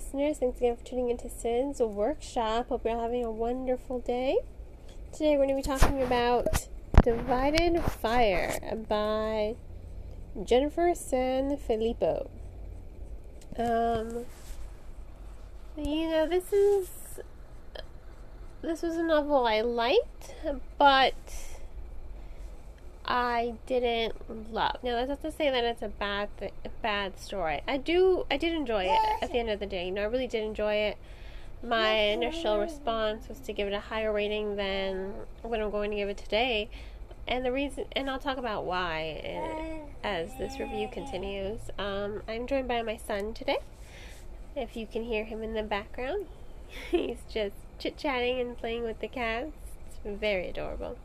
listeners. Thanks again for tuning into Sins workshop. Hope you're having a wonderful day. Today we're going to be talking about Divided Fire by Jennifer Sanfilippo. Um, you know, this is this was a novel I liked, but I didn't love. Now that's not to say that it's a bad th- bad story. I do I did enjoy it at the end of the day. You know, I really did enjoy it. My initial response was to give it a higher rating than what I'm going to give it today. And the reason, and I'll talk about why eh, as this review continues. Um, I'm joined by my son today. If you can hear him in the background, he's just chit chatting and playing with the cats. It's very adorable.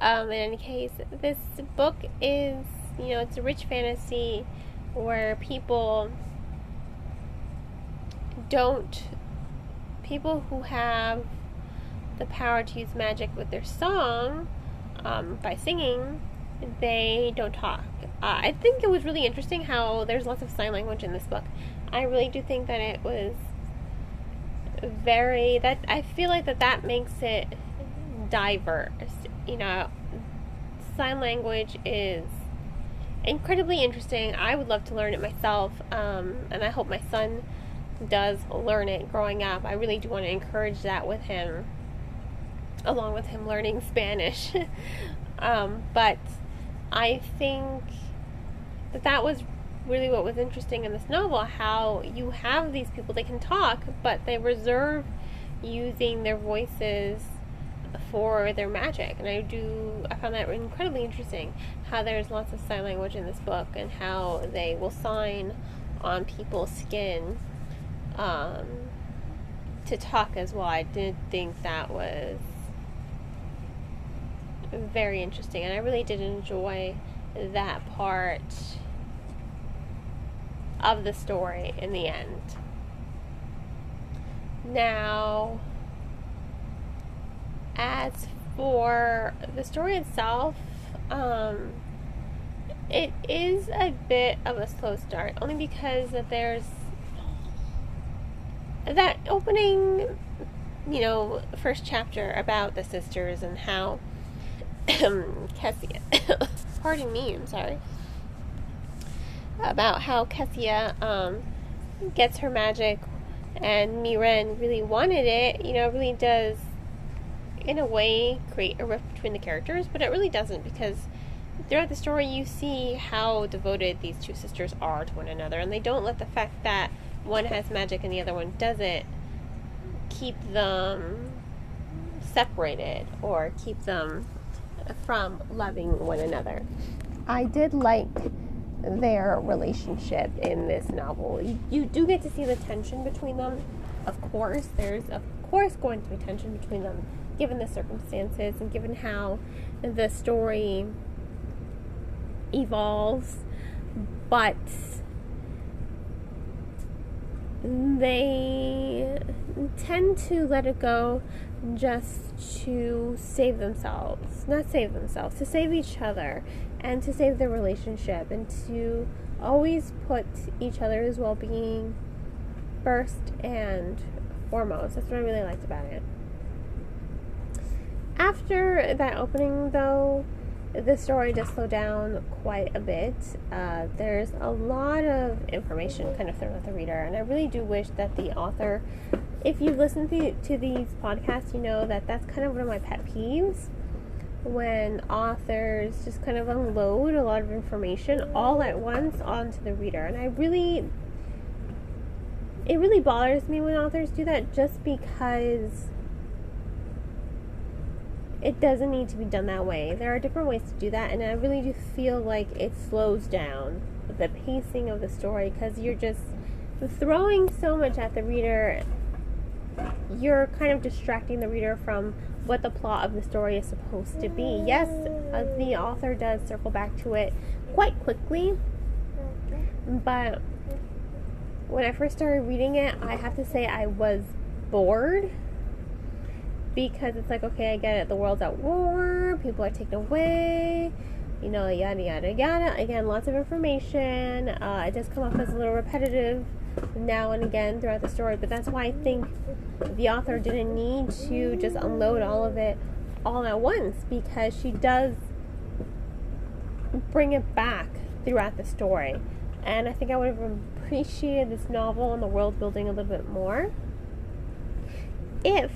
Um, in any case, this book is, you know, it's a rich fantasy where people don't, people who have the power to use magic with their song um, by singing, they don't talk. Uh, I think it was really interesting how there's lots of sign language in this book. I really do think that it was very that I feel like that that makes it diverse you know, sign language is incredibly interesting. I would love to learn it myself, um, and I hope my son does learn it growing up. I really do want to encourage that with him, along with him learning Spanish. um, but I think that that was really what was interesting in this novel how you have these people, they can talk, but they reserve using their voices for their magic and i do i found that incredibly interesting how there's lots of sign language in this book and how they will sign on people's skin um, to talk as well i did think that was very interesting and i really did enjoy that part of the story in the end. Now as for the story itself, um, it is a bit of a slow start, only because that there's that opening, you know, first chapter about the sisters and how Kessia, pardon me, I'm sorry, about how Kessia um, gets her magic and Miren really wanted it, you know, really does in a way create a rift between the characters, but it really doesn't because throughout the story you see how devoted these two sisters are to one another, and they don't let the fact that one has magic and the other one doesn't keep them separated or keep them from loving one another. I did like their relationship in this novel. You, do get to see the tension between them. Of course, there's of course going to be tension between them given the circumstances and given how the story evolves, but they tend to let it go just to save themselves. Not save themselves, to save each other and to save their relationship and to always put each other's well being first and foremost. That's what I really liked about it. After that opening, though, the story does slow down quite a bit. Uh, there's a lot of information kind of thrown at the reader, and I really do wish that the author, if you listen to, to these podcasts, you know that that's kind of one of my pet peeves when authors just kind of unload a lot of information all at once onto the reader. And I really, it really bothers me when authors do that just because it doesn't need to be done that way. There are different ways to do that, and I really do feel like it slows down the pacing of the story because you're just throwing so much at the reader. You're kind of distracting the reader from what the plot of the story is supposed to be. Yes, uh, the author does circle back to it quite quickly, but when I first started reading it, I have to say I was bored because it's like, okay, I get it. The world's at war, people are taken away, you know, yada, yada, yada. Again, lots of information. Uh, it does come off as a little repetitive now and again throughout the story, but that's why I think the author didn't need to just unload all of it all at once because she does bring it back throughout the story. And I think I would have appreciated this novel and the world building a little bit more if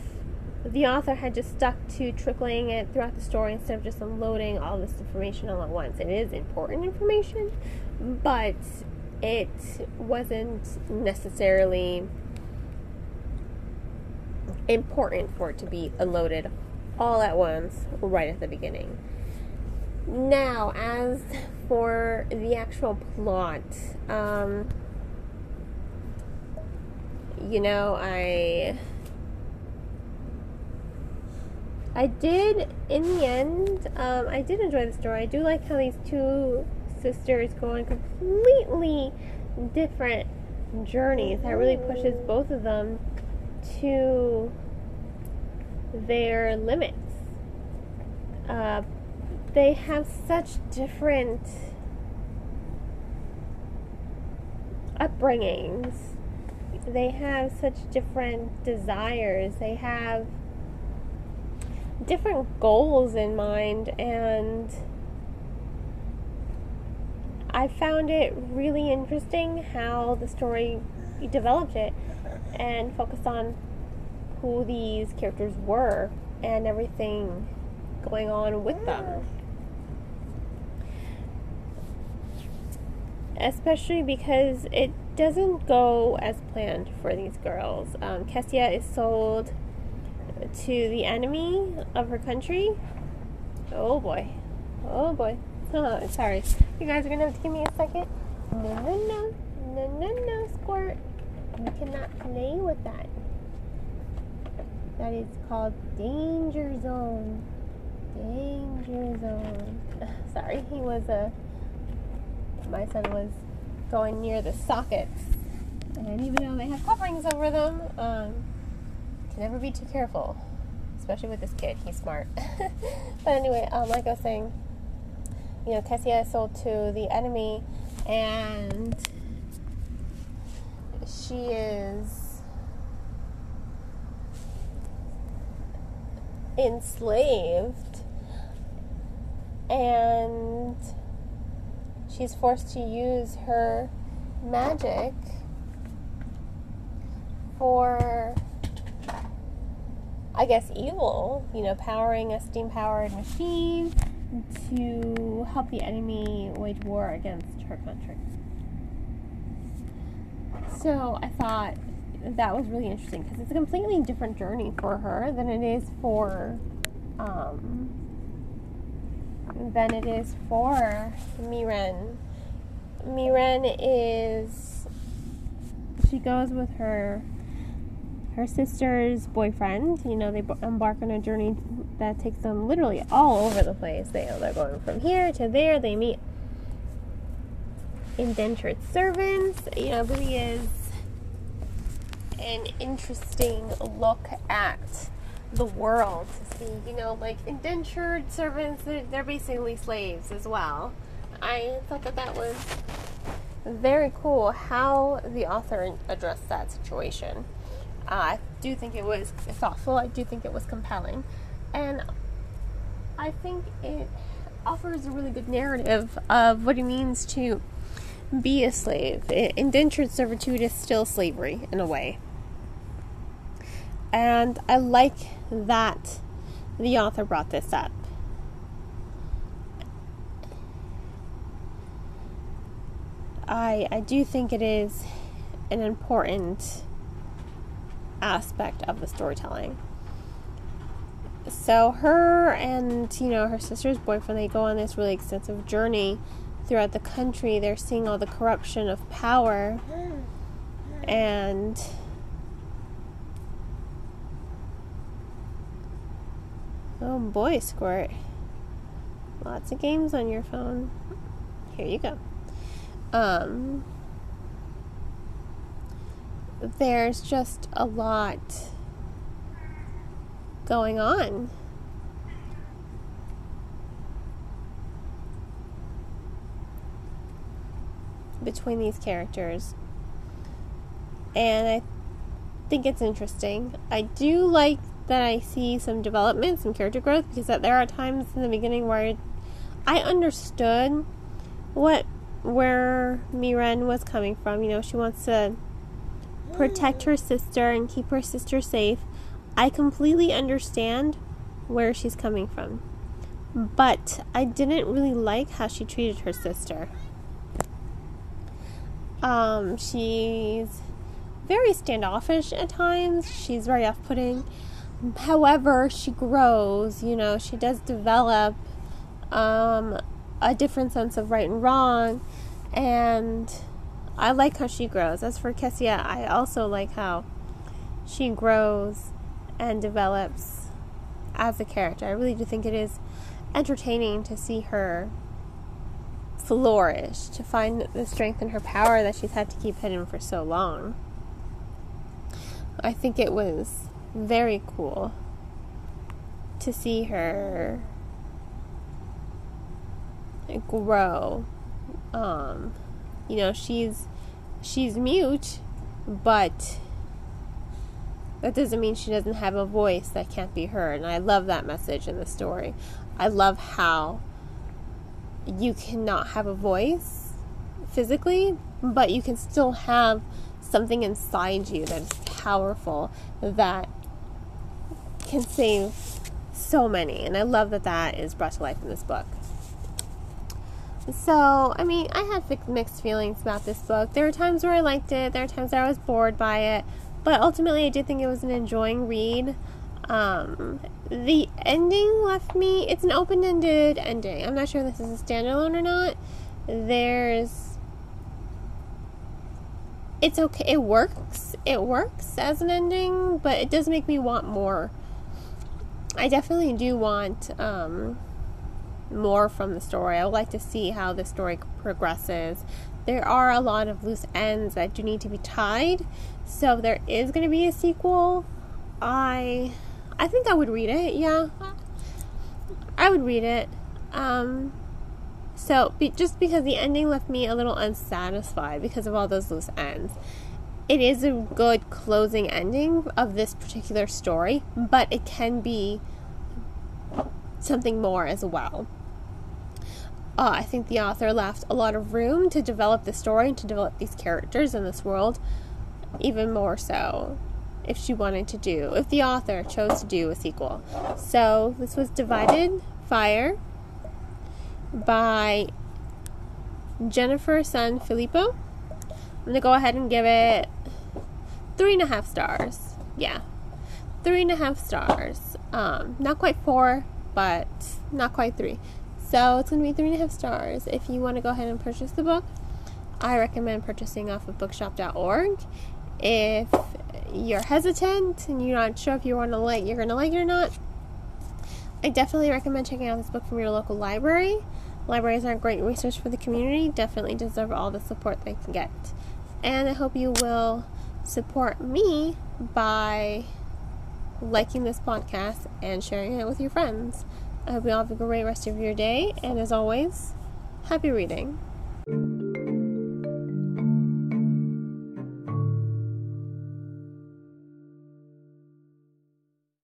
the author had just stuck to trickling it throughout the story instead of just unloading all this information all at once. It is important information, but it wasn't necessarily important for it to be unloaded all at once right at the beginning. Now, as for the actual plot, um, you know, I I did, in the end, um, I did enjoy the story. I do like how these two sisters go on completely different journeys. That really pushes both of them to their limits. Uh, they have such different upbringings. They have such different desires. They have different goals in mind and I found it really interesting how the story developed it and focused on who these characters were and everything going on with them. Especially because it doesn't go as planned for these girls. Um, Kessia is sold to the enemy of her country. Oh boy. Oh boy. Oh, sorry. You guys are gonna have to give me a second. No, no, no. No, no, no, Squirt. You cannot play with that. That is called Danger Zone. Danger Zone. Sorry, he was a. Uh, my son was going near the sockets. And even though they have coverings over them, um, can never be too careful, especially with this kid. He's smart. but anyway, um, like I was saying, you know, Kessia sold to the enemy, and she is enslaved, and she's forced to use her magic for I guess, evil, you know, powering a steam powered machine to help the enemy wage war against her country. So I thought that was really interesting because it's a completely different journey for her than it is for um, than it is for Miren. Miren is she goes with her her sister's boyfriend. You know, they embark on a journey that takes them literally all over the place. They, they're going from here to there. They meet indentured servants. You know, really is an interesting look at the world to see, you know, like indentured servants, they're, they're basically slaves as well. I thought that that was very cool how the author addressed that situation. I do think it was thoughtful. I do think it was compelling. And I think it offers a really good narrative of what it means to be a slave. Indentured servitude is still slavery in a way. And I like that the author brought this up. I I do think it is an important aspect of the storytelling. So her and you know her sister's boyfriend they go on this really extensive journey throughout the country. They're seeing all the corruption of power and Oh boy, Squirt. Lots of games on your phone. Here you go. Um there's just a lot going on. Between these characters. and I think it's interesting. I do like that I see some development, some character growth, because that there are times in the beginning where I understood what where Miren was coming from. You know, she wants to protect her sister and keep her sister safe. I completely understand where she's coming from. But I didn't really like how she treated her sister. Um, she's very standoffish at times. She's very off putting. However, she grows, you know, she does develop um, a different sense of right and wrong. And I like how she grows. As for Kessia, I also like how she grows and develops as a character. I really do think it is entertaining to see her flourish, to find the strength in her power that she's had to keep hidden for so long. I think it was very cool to see her grow. Um, you know, she's she's mute, but that doesn't mean she doesn't have a voice that can't be heard. And I love that message in the story. I love how you cannot have a voice physically, but you can still have something inside you that is powerful that can save so many. And I love that that is brought to life in this book. So, I mean, I had mixed feelings about this book. There were times where I liked it, there were times where I was bored by it, but ultimately I did think it was an enjoying read. Um, the ending left me, it's an open ended ending. I'm not sure if this is a standalone or not. There's. It's okay. It works. It works as an ending, but it does make me want more. I definitely do want um, more from the story. I would like to see how the story progresses. There are a lot of loose ends that do need to be tied. So there is going to be a sequel, I I think I would read it. Yeah. I would read it. Um so be, just because the ending left me a little unsatisfied because of all those loose ends. It is a good closing ending of this particular story, but it can be something more as well. Uh, I think the author left a lot of room to develop the story and to develop these characters in this world, even more so if she wanted to do, if the author chose to do a sequel. So this was Divided Fire by Jennifer Sanfilippo. I'm gonna go ahead and give it three and a half stars. Yeah, three and a half stars. Um, not quite four, but not quite three. So it's going to be three and a half stars. If you want to go ahead and purchase the book, I recommend purchasing off of bookshop.org. If you're hesitant and you're not sure if you want to like you're going to like it or not, I definitely recommend checking out this book from your local library. Libraries are a great resource for the community. Definitely deserve all the support they can get. And I hope you will support me by liking this podcast and sharing it with your friends. I hope you all have a great rest of your day, and as always, happy reading.